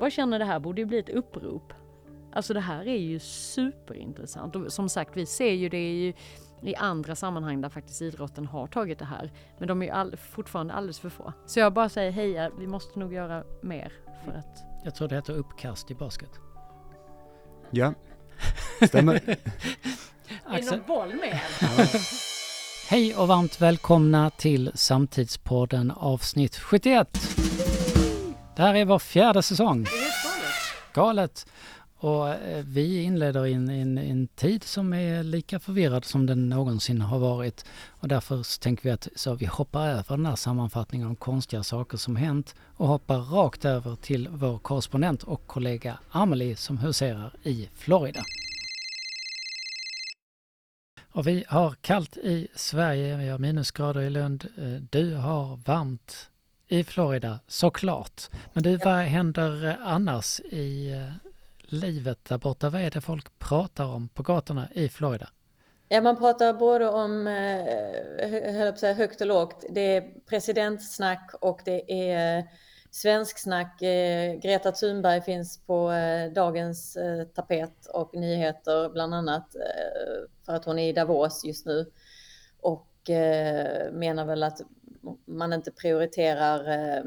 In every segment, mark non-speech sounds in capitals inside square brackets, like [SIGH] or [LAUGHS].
bara känner det här borde ju bli ett upprop. Alltså det här är ju superintressant och som sagt vi ser ju det ju i andra sammanhang där faktiskt idrotten har tagit det här. Men de är ju all, fortfarande alldeles för få. Så jag bara säger heja, vi måste nog göra mer för att... Jag tror det heter uppkast i basket. Ja, stämmer. [LAUGHS] Är någon boll med? [LAUGHS] Hej och varmt välkomna till Samtidspodden avsnitt 71. Det här är vår fjärde säsong. Det är helt galet. Galet! Och eh, vi inleder i en, en, en tid som är lika förvirrad som den någonsin har varit. Och därför tänker vi att så vi hoppar över den här sammanfattningen om konstiga saker som hänt och hoppar rakt över till vår korrespondent och kollega Amelie som huserar i Florida. Och vi har kallt i Sverige, vi har minusgrader i Lund. Eh, Du har varmt i Florida, såklart. Men du, vad händer eh, annars i eh, livet där borta? Vad är det folk pratar om på gatorna i Florida? Ja, man pratar både om eh, säga, högt och lågt. Det är presidentsnack och det är svensksnack. Greta Thunberg finns på dagens tapet och nyheter bland annat för att hon är i Davos just nu och eh, menar väl att man inte prioriterar eh,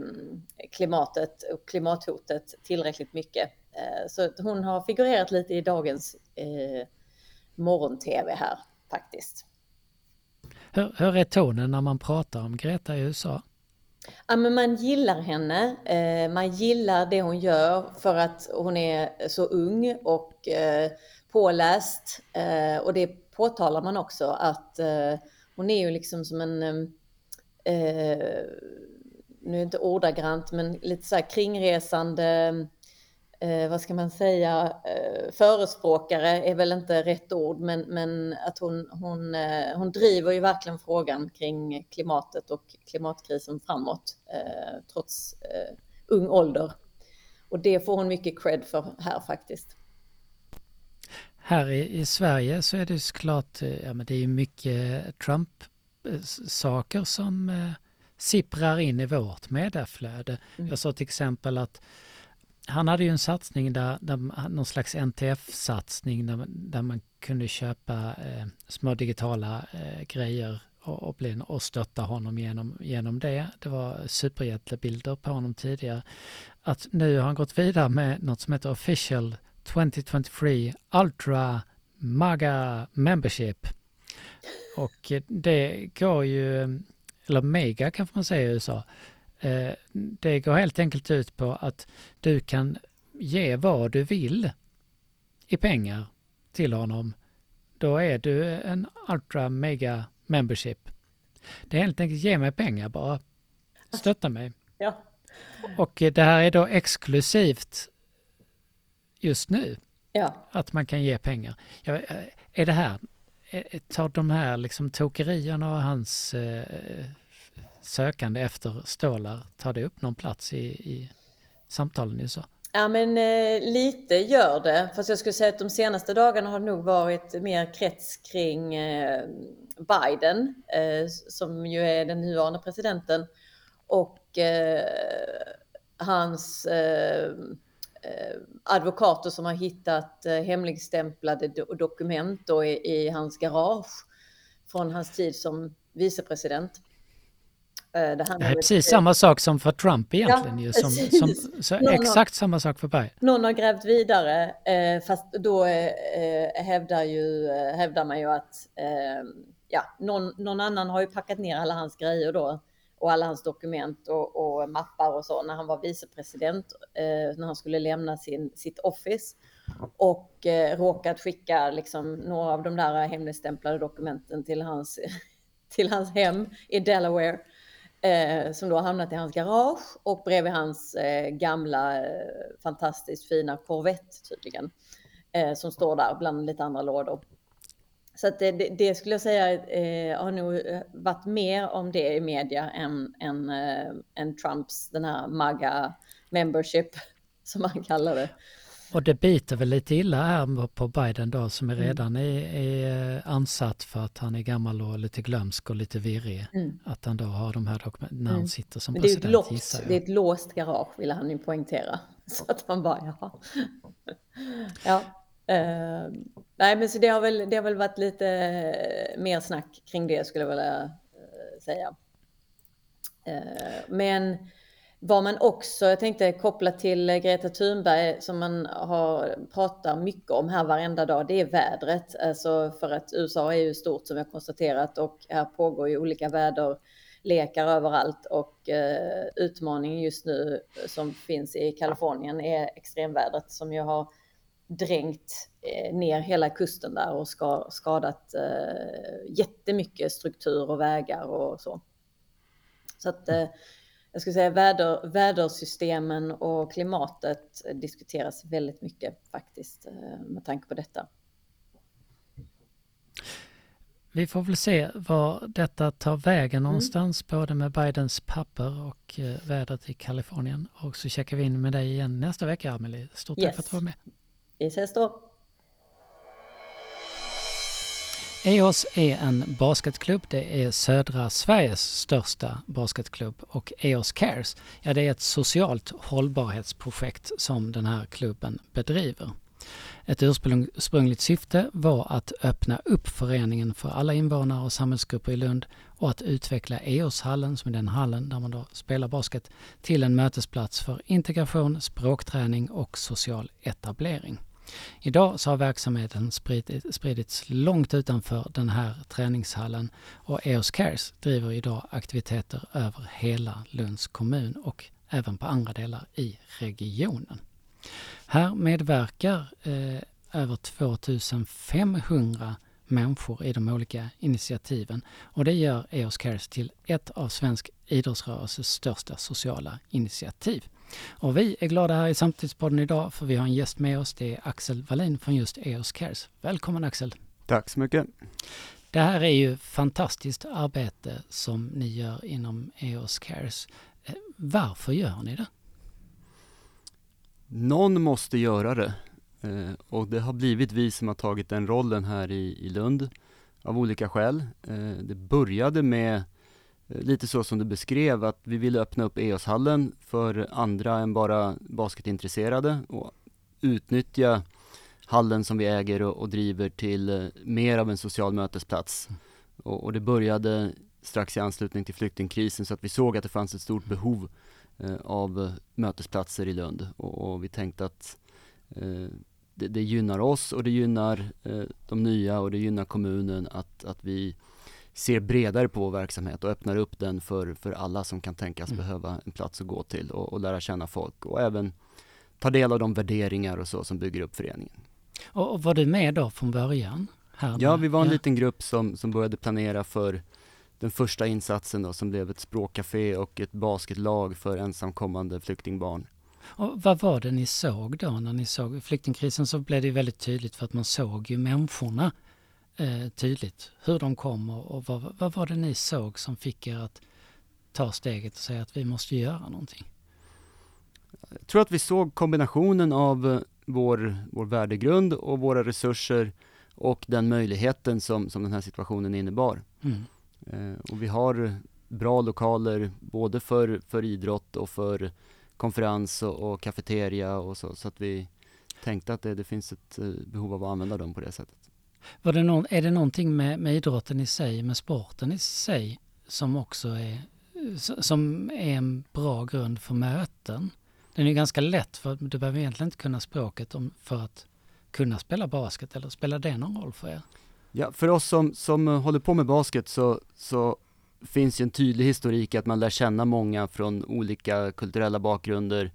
klimatet och klimathotet tillräckligt mycket. Eh, Så hon har figurerat lite i dagens eh, morgon-tv här faktiskt. Hur, hur är tonen när man pratar om Greta i USA? Ja, men man gillar henne. Man gillar det hon gör för att hon är så ung och påläst. Och det påtalar man också att hon är ju liksom som en, ehm, eh, nu är det inte ordagrant, men lite så här kringresande, eh, vad ska man säga, eh, förespråkare är väl inte rätt ord, men, men att hon, hon, eh, hon driver ju verkligen frågan kring klimatet och klimatkrisen framåt, eh, trots eh, ung ålder. Och det får hon mycket cred för här faktiskt. Här i, i Sverige så är det såklart, eh, ja men det är ju mycket Trump-saker som eh, sipprar in i vårt mediaflöde. Mm. Jag sa till exempel att han hade ju en satsning där, där någon slags NTF-satsning där, där man kunde köpa eh, små digitala eh, grejer och, och, bli, och stötta honom genom, genom det. Det var superhjältebilder på honom tidigare. Att nu har han gått vidare med något som heter Official 2023 Ultra Maga Membership. Och eh, det går ju, eller Mega kan man säga i USA. Eh, Det går helt enkelt ut på att du kan ge vad du vill i pengar till honom. Då är du en Ultra Mega Membership. Det är helt enkelt ge mig pengar bara. Stötta mig. Ja. Och eh, det här är då exklusivt just nu Ja. att man kan ge pengar. Ja, eh, är det här, eh, tar de här liksom tokerierna och hans eh, sökande efter stålar, tar det upp någon plats i, i samtalen i USA? Ja, men eh, lite gör det. Fast jag skulle säga att de senaste dagarna har det nog varit mer krets kring eh, Biden, eh, som ju är den nuvarande presidenten, och eh, hans eh, eh, advokater som har hittat eh, hemligstämplade do dokument i, i hans garage från hans tid som vicepresident. Eh, det är precis samma sak som för Trump egentligen ju, som, som, så Någon har- exakt samma sak för Biden. Någon har grävt vidare, eh, fast då eh, eh, hävdar, ju, eh, hävdar man ju att eh, ja, någon, någon annan har ju packat ner alla hans grejer då och alla hans dokument och, och mappar och så när han var vicepresident, eh, när han skulle lämna sin, sitt office och eh, råkat skicka liksom, några av de där hemligstämplade dokumenten till hans, [LAUGHS] till hans hem i Delaware eh, som då hamnat i hans garage och bredvid hans eh, gamla eh, fantastiskt fina Corvette tydligen. Eh, som står där bland lite andra lådor. Så att det, det, skulle jag säga eh, har nog varit mer om det i media än, än, eh, än Trumps den här MAGA membership [LAUGHS] som man kallar det. Och det biter väl lite illa här på Biden då som är Mm. redan är, är ansatt för att han är gammal och lite glömsk och lite virrig. Mm. Att han då har de här dokumenten när han Mm. sitter som Men det är, ett president låst, det är ett låst garage ville han ju poängtera. [LAUGHS] Så att man bara, jaha. ja. [LAUGHS] Uh, nej, men så det har, väl, det har väl varit lite mer snack kring det skulle jag vilja eh, säga. Uh, men vad man också, jag tänkte koppla till Greta Thunberg som man har pratar mycket om här varenda dag, det är vädret. Alltså för att USA är ju stort som jag konstaterat och här pågår ju olika väderlekar överallt och eh, utmaningen just nu som finns i Kalifornien är extremvädret som ju har dränkt eh, ner hela kusten där och ska, skadat eh, jättemycket struktur och vägar och så. Så att eh, jag skulle säga väder, vädersystemen och klimatet diskuteras väldigt mycket faktiskt med tanke på detta. Vi får väl se var detta tar vägen mm. någonstans, mm. både med Bidens papper och vädret i Kalifornien. Och så checkar vi in med dig igen nästa vecka, Amelie. Stort tack yes. för att du var med. Vi ses då. EOS är en basketklubb. Det är södra Sveriges största basketklubb och EOS Cares, ja det är ett socialt hållbarhetsprojekt som den här klubben bedriver. Ett ursprungligt syfte var att öppna upp föreningen för alla invånare och samhällsgrupper i Lund och att utveckla EOS-hallen, som är den hallen där man då spelar basket, till en mötesplats för integration, språkträning och social etablering. Idag så har verksamheten spridits långt utanför den här träningshallen och EOS Cares driver idag aktiviteter över hela Lunds kommun och även på andra delar i regionen. Här medverkar eh, över 2500 människor i de olika initiativen och det gör EOS Cares till ett av svensk idrottsrörelses största sociala initiativ. Och vi är glada här i Samtidspodden idag för vi har en gäst med oss. Det är Axel Wallin från just EOS Cares. Välkommen Axel! Tack så mycket! Det här är ju fantastiskt arbete som ni gör inom EOS Cares. Eh, varför gör ni det? Någon måste göra det eh, och det har blivit vi som har tagit den rollen här i, Lund av olika skäl. Eh, det började med Eh, lite så som du beskrev, att vi ville öppna upp EOS-hallen för andra än bara basketintresserade och utnyttja hallen som vi äger och, och driver till eh, mer av en social mötesplats. Och, och, det började strax i anslutning till flyktingkrisen så att vi såg att det fanns ett stort behov av mötesplatser i Lund och, och vi tänkte att eh, det, det, gynnar oss och det gynnar eh, de nya och det gynnar kommunen att, att vi ser bredare på vår verksamhet och öppnar upp den för, för alla som kan tänkas mm. behöva en plats att gå till och, och lära känna folk och även ta del av de värderingar och så som bygger upp föreningen. Och var du med då från början? Här ja, vi var en ja. liten grupp som, som började planera för den första insatsen då som blev ett språkcafé och ett basketlag för ensamkommande flyktingbarn. Och vad var det ni såg då när ni såg flyktingkrisen så blev det väldigt tydligt för att man såg ju människorna eh, tydligt hur de kom och, och vad, vad var det ni såg som fick er att ta steget och säga att vi måste göra någonting? Jag tror att vi såg kombinationen av eh, vår, vår värdegrund och våra resurser och den möjligheten som, som den här situationen innebar. Mm. Eh, och vi har bra lokaler både för, för idrott och för konferens och, och kafeteria och så, så att vi tänkte att det, det finns ett eh, behov av att använda dem på det sättet. Var det någon, är det någonting med, med idrotten i sig, med sporten i sig, som också är, som är en bra grund för möten? Den är ganska lätt för du behöver egentligen inte kunna språket om, för att kunna spela basket, eller spelar det någon roll för er? Ja, för oss som, som håller på med basket så, så finns ju en tydlig historik att man lär känna många från olika kulturella bakgrunder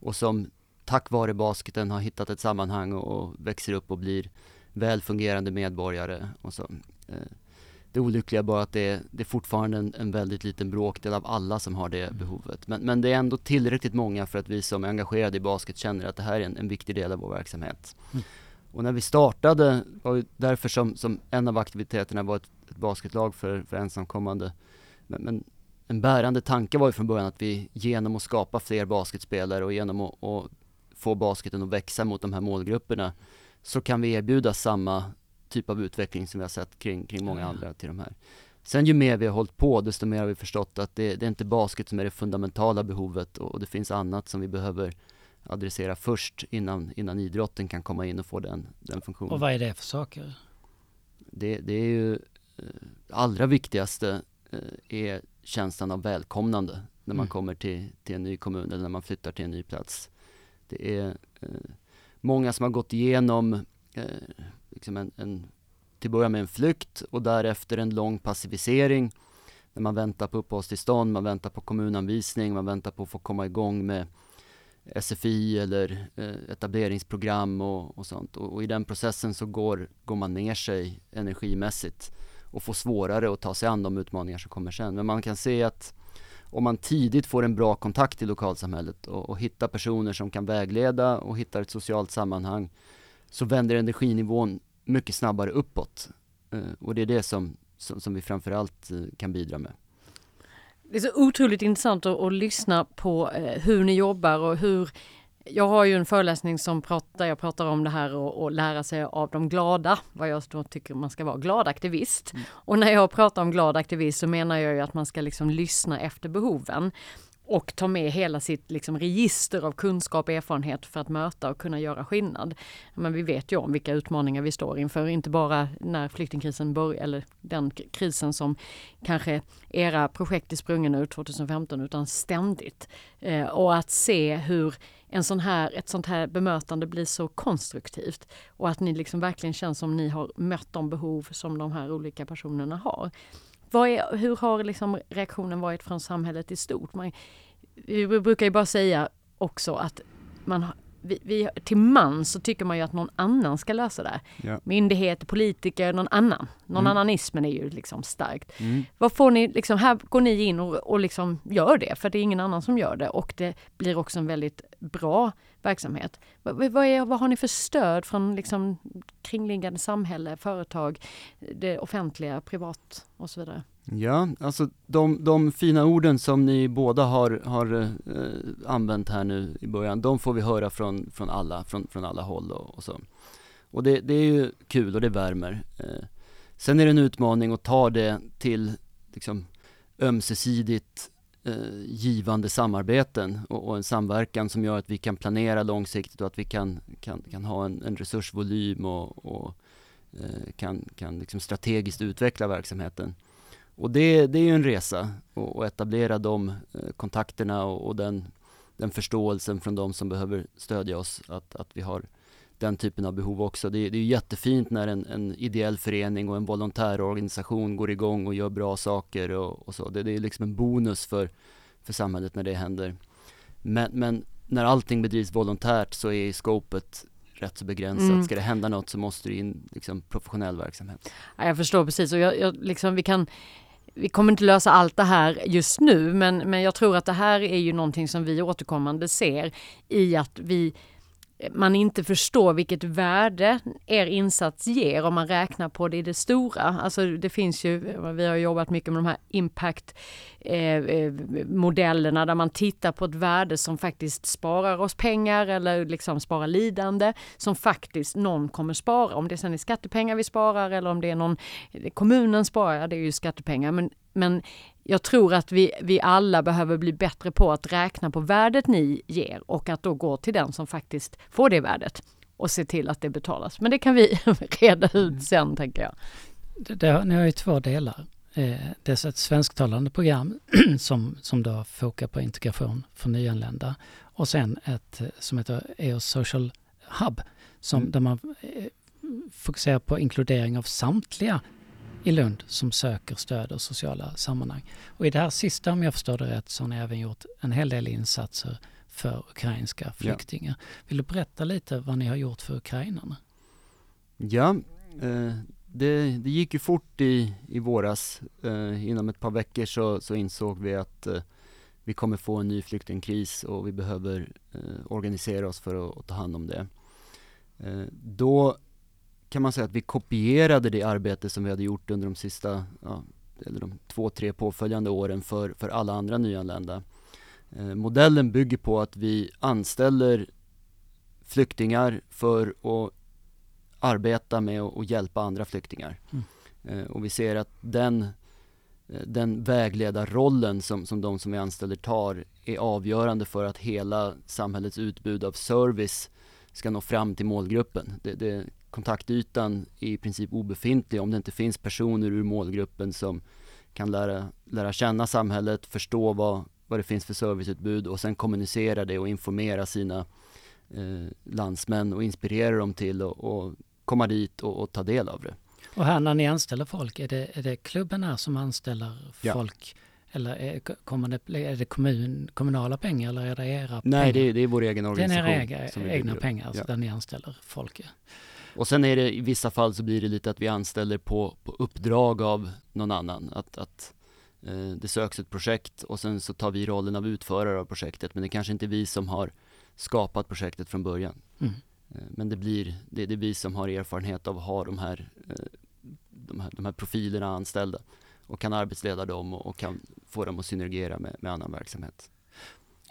och som tack vare basketen har hittat ett sammanhang och, och växer upp och blir väl fungerande medborgare och så. Eh, det olyckliga är bara att det är, det är fortfarande en, en väldigt liten bråkdel av alla som har det mm. behovet. Men, men det är ändå tillräckligt många för att vi som är engagerade i basket känner att det här är en, en viktig del av vår verksamhet. Mm. Och när vi startade var det därför som, som en av aktiviteterna var ett, ett basketlag för, för ensamkommande. Men, men, en bärande tanke var ju från början att vi genom att skapa fler basketspelare och genom att, att få basketen att växa mot de här målgrupperna så kan vi erbjuda samma typ av utveckling som vi har sett kring, kring många andra till de här. Sen ju mer vi har hållit på, desto mer har vi förstått att det, det är inte basket som är det fundamentala behovet och, och det finns annat som vi behöver adressera först innan, innan idrotten kan komma in och få den, den funktionen. Och vad är det för saker? Det, det är ju eh, allra viktigaste eh, är känslan av välkomnande när man mm. kommer till, till en ny kommun eller när man flyttar till en ny plats. Det är eh, många som har gått igenom liksom en, en, till börja med en flykt och därefter en lång passivisering när man väntar på uppehållstillstånd, man väntar på kommunanvisning, man väntar på att få komma igång med SFI eller eh, etableringsprogram och, och sånt. Och, och, i den processen så går, går man ner sig energimässigt och får svårare att ta sig an de utmaningar som kommer sen. Men man kan se att om man tidigt får en bra kontakt i lokalsamhället och, och hittar personer som kan vägleda och hittar ett socialt sammanhang så vänder energinivån mycket snabbare uppåt. Eh, och det är det som, som, som vi framförallt eh, kan bidra med. Det är så otroligt intressant att, att lyssna på eh, hur ni jobbar och hur jag har ju en föreläsning som pratar, jag pratar om det här och, och lära sig av de glada, vad jag då tycker man ska vara, glad aktivist. Mm. Och när jag pratar om glad aktivist så menar jag ju att man ska liksom lyssna efter behoven och ta med hela sitt liksom, register av kunskap och erfarenhet för att möta och kunna göra skillnad. Men vi vet ju om vilka utmaningar vi står inför, inte bara när flyktingkrisen börjar, eller den krisen som kanske era projekt är sprungen ur 2015, utan ständigt. Eh, och att se hur en sån här, ett sånt här bemötande blir så konstruktivt och att ni liksom verkligen känns som ni har mött de behov som de här olika personerna har. Är, hur har liksom reaktionen varit från samhället i stort? Man, vi brukar ju bara säga också att man, vi, vi, till man så tycker man ju att någon annan ska lösa det. Ja. Myndigheter, politiker, någon annan. Någon mm. annanismen är ju liksom starkt. Mm. Vad får ni, liksom, här går ni in och, och liksom gör det, för det är ingen annan som gör det och det blir också en väldigt bra verksamhet. Vad, vad, är, vad har ni för stöd från liksom kringliggande samhälle, företag, det offentliga, privat och så vidare? Ja, alltså de, de fina orden som ni båda har, har eh, använt här nu i början, de får vi höra från, från alla, från, från alla håll och, och så. Och det, det, är ju kul och det värmer. Eh, sen är det en utmaning att ta det till liksom ömsesidigt eh, givande samarbeten och, och, en samverkan som gör att vi kan planera långsiktigt och att vi kan, kan, kan ha en, en resursvolym och, och eh, kan, kan liksom strategiskt utveckla verksamheten. Och det, det är ju en resa att etablera de eh, kontakterna och, och, den, den förståelsen från de som behöver stödja oss, att, att vi har den typen av behov också. Det, det är jättefint när en, en, ideell förening och en volontärorganisation går igång och gör bra saker och, och så. Det, det, är liksom en bonus för, för samhället när det händer. Men, men när allting bedrivs volontärt så är skopet rätt så begränsat. Mm. Ska det hända något så måste det in liksom, professionell verksamhet. Ja, jag förstår precis och jag, jag, liksom, vi kan vi kommer inte lösa allt det här just nu men, men jag tror att det här är ju någonting som vi återkommande ser i att vi man inte förstår vilket värde er insats ger om man räknar på det i det stora. Alltså det finns ju, vi har jobbat mycket med de här impact eh, eh, modellerna där man tittar på ett värde som faktiskt sparar oss pengar eller liksom sparar lidande som faktiskt någon kommer spara. Om det sen är skattepengar vi sparar eller om det är någon kommunen sparar, det är ju skattepengar. Men, men jag tror att vi, vi alla behöver bli bättre på att räkna på värdet ni ger och att då gå till den som faktiskt får det värdet och se till att det betalas. Men det kan vi [LAUGHS] reda ut mm. sen, tänker jag. Det, det, ni har ju två delar. Eh, dels ett svensktalande program [CLEARS THROAT] som, som då fokar på integration för nyanlända och sen ett eh, som heter EOS Social Hub som, mm. där man eh, fokuserar på inkludering av samtliga i Lund som söker stöd och sociala sammanhang. Och i det här sista, om jag förstår det rätt, så har ni även gjort en hel del insatser för ukrainska flyktingar. Ja. Vill du berätta lite vad ni har gjort för ukrainarna? Ja, eh, det, det, gick ju fort i, i våras. Eh, inom ett par veckor så, så insåg vi att eh, vi kommer få en ny flyktingkris och vi behöver eh, organisera oss för att, att, ta hand om det. Eh, då kan man säga att vi kopierade det arbete som vi hade gjort under de sista, ja, eller de två, tre påföljande åren för, för alla andra nyanlända. Eh, modellen bygger på att vi anställer flyktingar för att arbeta med och, hjälpa andra flyktingar. Mm. Eh, och vi ser att den den vägledarrollen som, som de som vi anställer tar är avgörande för att hela samhällets utbud av service ska nå fram till målgruppen. Det, det, kontaktytan är i princip obefintlig om det inte finns personer ur målgruppen som kan lära, lära känna samhället, förstå vad, vad det finns för serviceutbud och sen kommunicera det och informera sina eh, landsmän och inspirera dem till att komma dit och, och, ta del av det. Och här när ni anställer folk, är det, är det klubben som anställer ja. folk? Eller är, kommer det, är det kommun, kommunala pengar eller är det era pengar? Nej, det är, det är vår egen organisation. Det är era egna, egna pengar, alltså, ja. där ni anställer folk. Och sen är det i vissa fall så blir det lite att vi anställer på, på uppdrag av någon annan. Att, att eh, det söks ett projekt och sen så tar vi rollen av utförare av projektet. Men det kanske inte är vi som har skapat projektet från början. Mm. Eh, men det blir, det, det är vi som har erfarenhet av att ha de här, eh, de här, de här profilerna anställda och kan arbetsleda dem och, och kan få dem att synergera med, med annan verksamhet.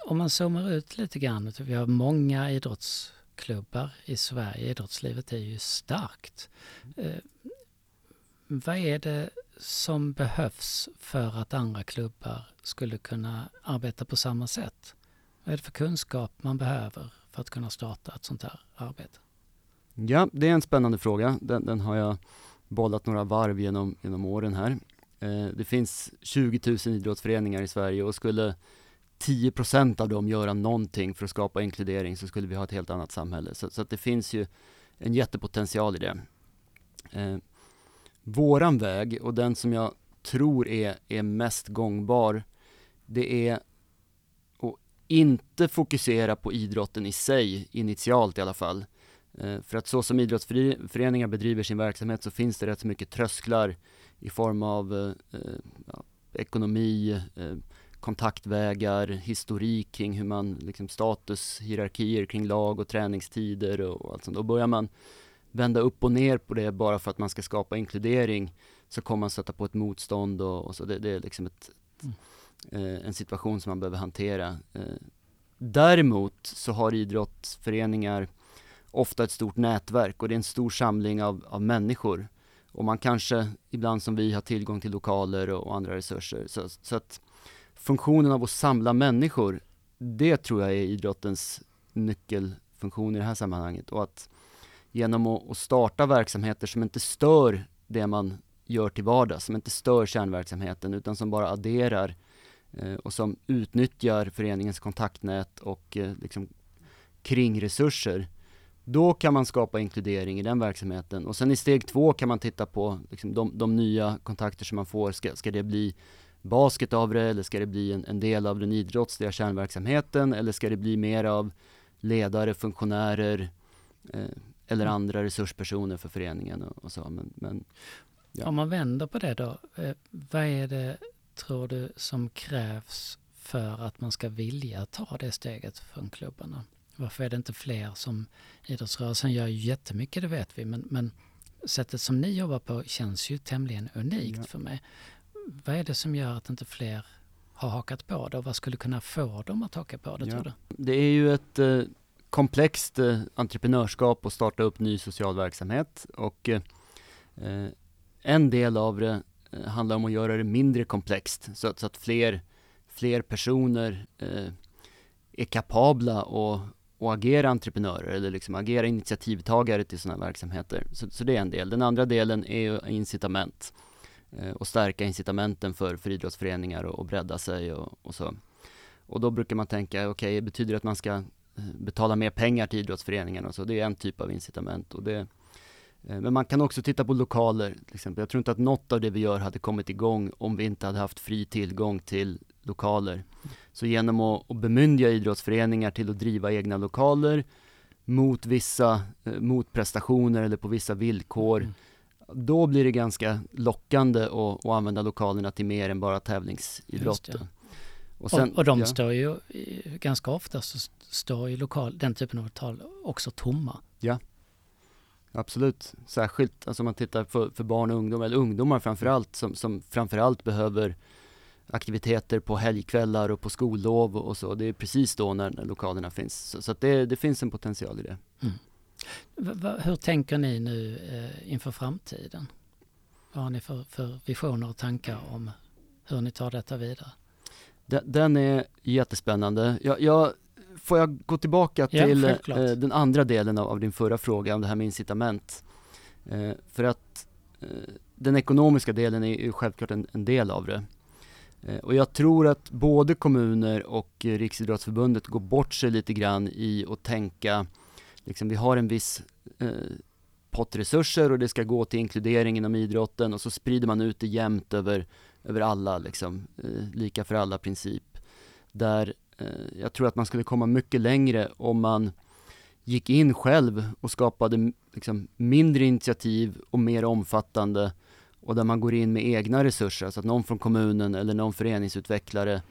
Om man zoomar ut lite grann, vi har många idrottsklubbar i Sverige, idrottslivet är ju starkt. Eh, vad är det som behövs för att andra klubbar skulle kunna arbeta på samma sätt? Vad är det för kunskap man behöver för att kunna starta ett sånt här arbete? Ja, det är en spännande fråga. Den, den har jag bollat några varv genom, genom åren här. Eh, det finns 20 000 idrottsföreningar i Sverige och skulle 10% av dem göra någonting för att skapa inkludering så skulle vi ha ett helt annat samhälle. Så, så att det finns ju en jättepotential i det. Eh, våran väg och den som jag tror är, är mest gångbar, det är att inte fokusera på idrotten i sig, initialt i alla fall. Eh, för att så som idrottsföreningar bedriver sin verksamhet så finns det rätt så mycket trösklar i form av eh, eh, ja, ekonomi, eh, kontaktvägar, historik kring hur man, liksom status, hierarkier kring lag och träningstider och, och allt sånt. Då börjar man vända upp och ner på det bara för att man ska skapa inkludering så kommer man sätta på ett motstånd och, och så. Det, det, är liksom ett, mm. eh, en situation som man behöver hantera. Eh, däremot så har idrottsföreningar ofta ett stort nätverk och det är en stor samling av, av människor och man kanske ibland som vi har tillgång till lokaler och, andra resurser. Så, så, att funktionen av att samla människor, det tror jag är idrottens nyckelfunktion i det här sammanhanget. Och att genom att, starta verksamheter som inte stör det man gör till vardags, som inte stör kärnverksamheten utan som bara adderar eh, och som utnyttjar föreningens kontaktnät och eh, liksom kringresurser då kan man skapa inkludering i den verksamheten och sen i steg två kan man titta på liksom, de, de, nya kontakter som man får. Ska, ska det bli basket av det eller ska det bli en, en, del av den idrottsliga kärnverksamheten eller ska det bli mer av ledare, funktionärer eh, eller mm. andra resurspersoner för föreningen och, och så. Men, men ja. Om man vänder på det då, eh, vad är det tror du som krävs för att man ska vilja ta det steget från klubbarna? Varför är det inte fler som idrottsrörelsen gör jättemycket, det vet vi, men, men sättet som ni jobbar på känns ju tämligen unikt ja. för mig. Vad är det som gör att inte fler har hakat på det och vad skulle kunna få dem att haka på det ja. tror du? Det är ju ett eh, komplext eh, entreprenörskap att starta upp ny social verksamhet och eh, en del av det eh, handlar om att göra det mindre komplext så att, så att fler, fler personer eh, är kapabla och och agera entreprenörer eller liksom agera initiativtagare till sådana verksamheter. Så, så, det är en del. Den andra delen är incitament eh, och stärka incitamenten för, för idrottsföreningar och, och bredda sig och, och, så. Och då brukar man tänka, okej, okay, betyder det att man ska eh, betala mer pengar till idrottsföreningarna och så? Det är en typ av incitament och det eh, men man kan också titta på lokaler, till exempel. Jag tror inte att något av det vi gör hade kommit igång om vi inte hade haft fri tillgång till lokaler. Så genom att, att bemyndiga idrottsföreningar till att driva egna lokaler mot vissa eh, motprestationer eller på vissa villkor mm. Då blir det ganska lockande att, att använda lokalerna till mer än bara tävlingsidrott. Och, sen, och, och de ja. står ju ganska ofta så står ju lokal, den typen av lokal också tomma. Ja, absolut. Särskilt alltså om man tittar för, för barn och ungdomar, eller ungdomar framförallt, som, som framförallt behöver aktiviteter på helgkvällar och på skollov och så. Det är precis då när, när lokalerna finns. Så, så det, det, finns en potential i det. Mm. Hur tänker ni nu eh, inför framtiden? Vad har ni för, för, visioner och tankar om hur ni tar detta vidare. Den, den är jättespännande. Jag, jag, får jag gå tillbaka till eh, den andra delen av, av din förra fråga om det här med incitament. Eh, för att eh, den ekonomiska delen är ju självklart en, en del av det. Eh, och jag tror att både kommuner och eh, Riksidrottsförbundet går bort sig lite grann i att tänka, liksom vi har en viss eh, pott resurser och det ska gå till inkludering inom idrotten och så sprider man ut det jämnt över, över alla, liksom, lika för alla princip. Där Eh, jag tror att man skulle komma mycket längre om man gick in själv och skapade liksom, mindre initiativ och mer omfattande och där man går in med egna resurser, så att någon från kommunen eller någon föreningsutvecklare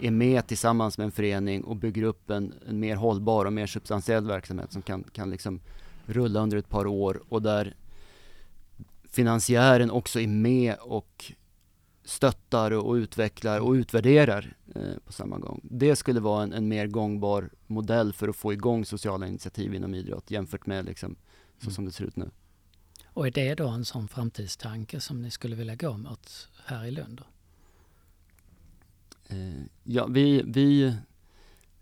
är med tillsammans med en förening och bygger upp en, en mer hållbar och mer substantiell verksamhet som kan, kan liksom rulla under ett par år och där finansiären också är med och stöttar och utvecklar och utvärderar eh, på samma gång. Det skulle vara en, en mer gångbar modell för att få igång sociala initiativ inom idrott jämfört med liksom, så Mm. som det ser ut nu. Och är det då en sån framtidstanke som ni skulle vilja gå mot här i Lund? Eh, ja, vi, vi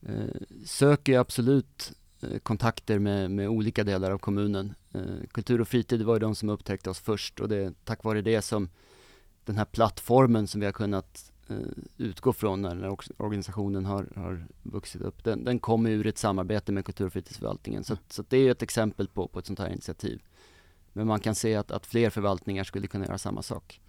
eh, söker absolut kontakter med, med olika delar av kommunen. Kultur och fritid var ju de som upptäckte oss först och det är tack vare det som den här plattformen som vi har kunnat eh, utgå från när org- organisationen har, har vuxit upp, den, den kommer ur ett samarbete med kultur och fritidsförvaltningen. Så, så det är ju ett exempel på, på ett sånt här initiativ. Men man kan se att, att fler förvaltningar skulle kunna göra samma sak.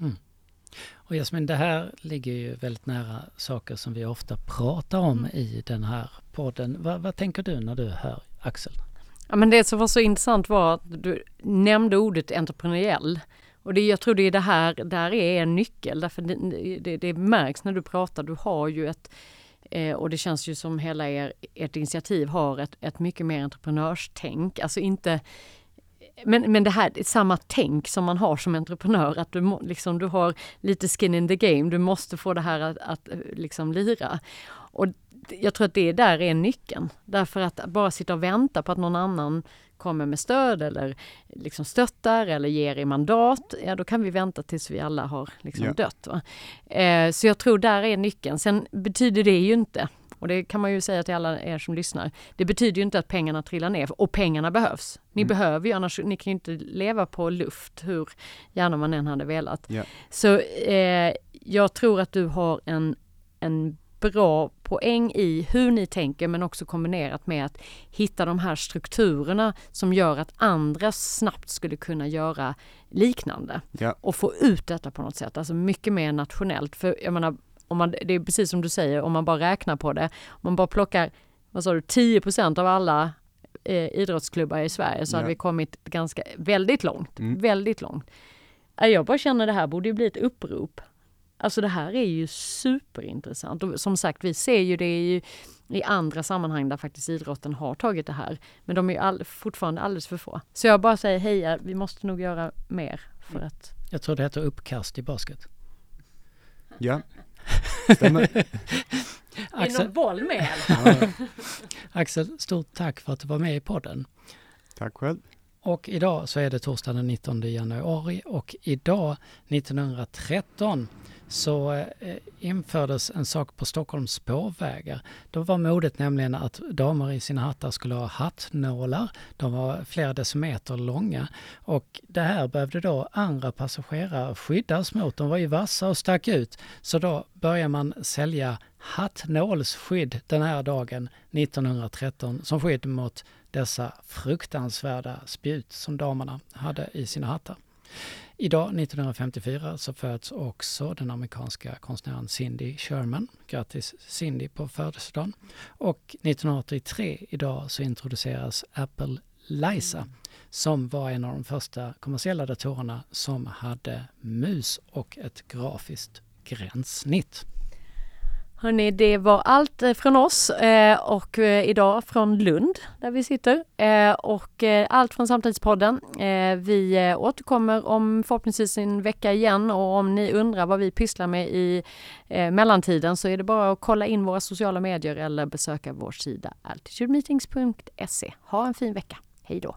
Och Jasmin, det här ligger ju väldigt nära saker som vi ofta pratar om i den här podden. Vad, vad tänker du när du hör Axel? Ja, men det som var så intressant var att du nämnde ordet entreprenöriell. Och det, jag tror det är det här, där är en nyckel, därför det, det, det märks när du pratar, du har ju ett eh, och det känns ju som hela er, ert initiativ har ett, ett mycket mer entreprenörstänk, alltså inte men, men det här är samma tänk som man har som entreprenör, att du, må, liksom, du har lite skin in the game, du måste få det här att, att eh, liksom lira. Och jag tror att det där är nyckeln. Därför att bara sitta och vänta på att någon annan kommer med stöd eller liksom stöttar eller ger i mandat, ja då kan vi vänta tills vi alla har liksom Ja. dött. Eh, så jag tror där är nyckeln. Sen betyder det ju inte, och det kan man ju säga till alla er som lyssnar, det betyder ju inte att pengarna trillar ner, och pengarna behövs. Ni Mm. behöver ju, annars ni kan ju inte leva på luft hur gärna man än hade velat. Ja. Så eh, jag tror att du har en, en bra poäng i hur ni tänker men också kombinerat med att hitta de här strukturerna som gör att andra snabbt skulle kunna göra liknande Ja. och få ut detta på något sätt, alltså mycket mer nationellt. För jag menar, om man, det är precis som du säger, om man bara räknar på det, om man bara plockar, vad sa du, 10% av alla eh, idrottsklubbar i Sverige så Ja. hade vi kommit ganska, väldigt långt, Mm. väldigt långt. Jag bara känner det här borde ju bli ett upprop. Alltså det här är ju superintressant och som sagt vi ser ju det ju i andra sammanhang där faktiskt idrotten har tagit det här. Men de är ju all, fortfarande alldeles för få. Så jag bara säger heja, vi måste nog göra mer för att Jag tror det heter uppkast i basket. Ja, stämmer. [LAUGHS] Axel, boll med? Ja, [LAUGHS] Axel, stort tack för att du var med i podden. tack själv. Och idag så är det torsdag den 19 januari och idag 1913 så eh, infördes en sak på Stockholms spårvägar. Då var modet nämligen att damer i sina hattar skulle ha hattnålar. De var flera decimeter långa och det här behövde då andra passagerare skyddas mot. De var ju vassa och stack ut. Så då började man sälja hattnålsskydd den här dagen 1913 som skydd mot dessa fruktansvärda spjut som damerna hade i sina hattar. Idag 1954 så föds också den amerikanska konstnären Cindy Sherman. Grattis Cindy på födelsedagen. Och 1983 idag så introduceras Apple Lisa som var en av de första kommersiella datorerna som hade mus och ett grafiskt gränssnitt. Hörni, det var allt eh, från oss eh, och eh, idag från Lund där vi sitter och allt från Samtidspodden. Vi återkommer om förhoppningsvis en vecka igen och om ni undrar vad vi pysslar med i mellantiden så är det bara att kolla in våra sociala medier eller besöka vår sida altitudemeetings.se. Ha en fin vecka. Hej då!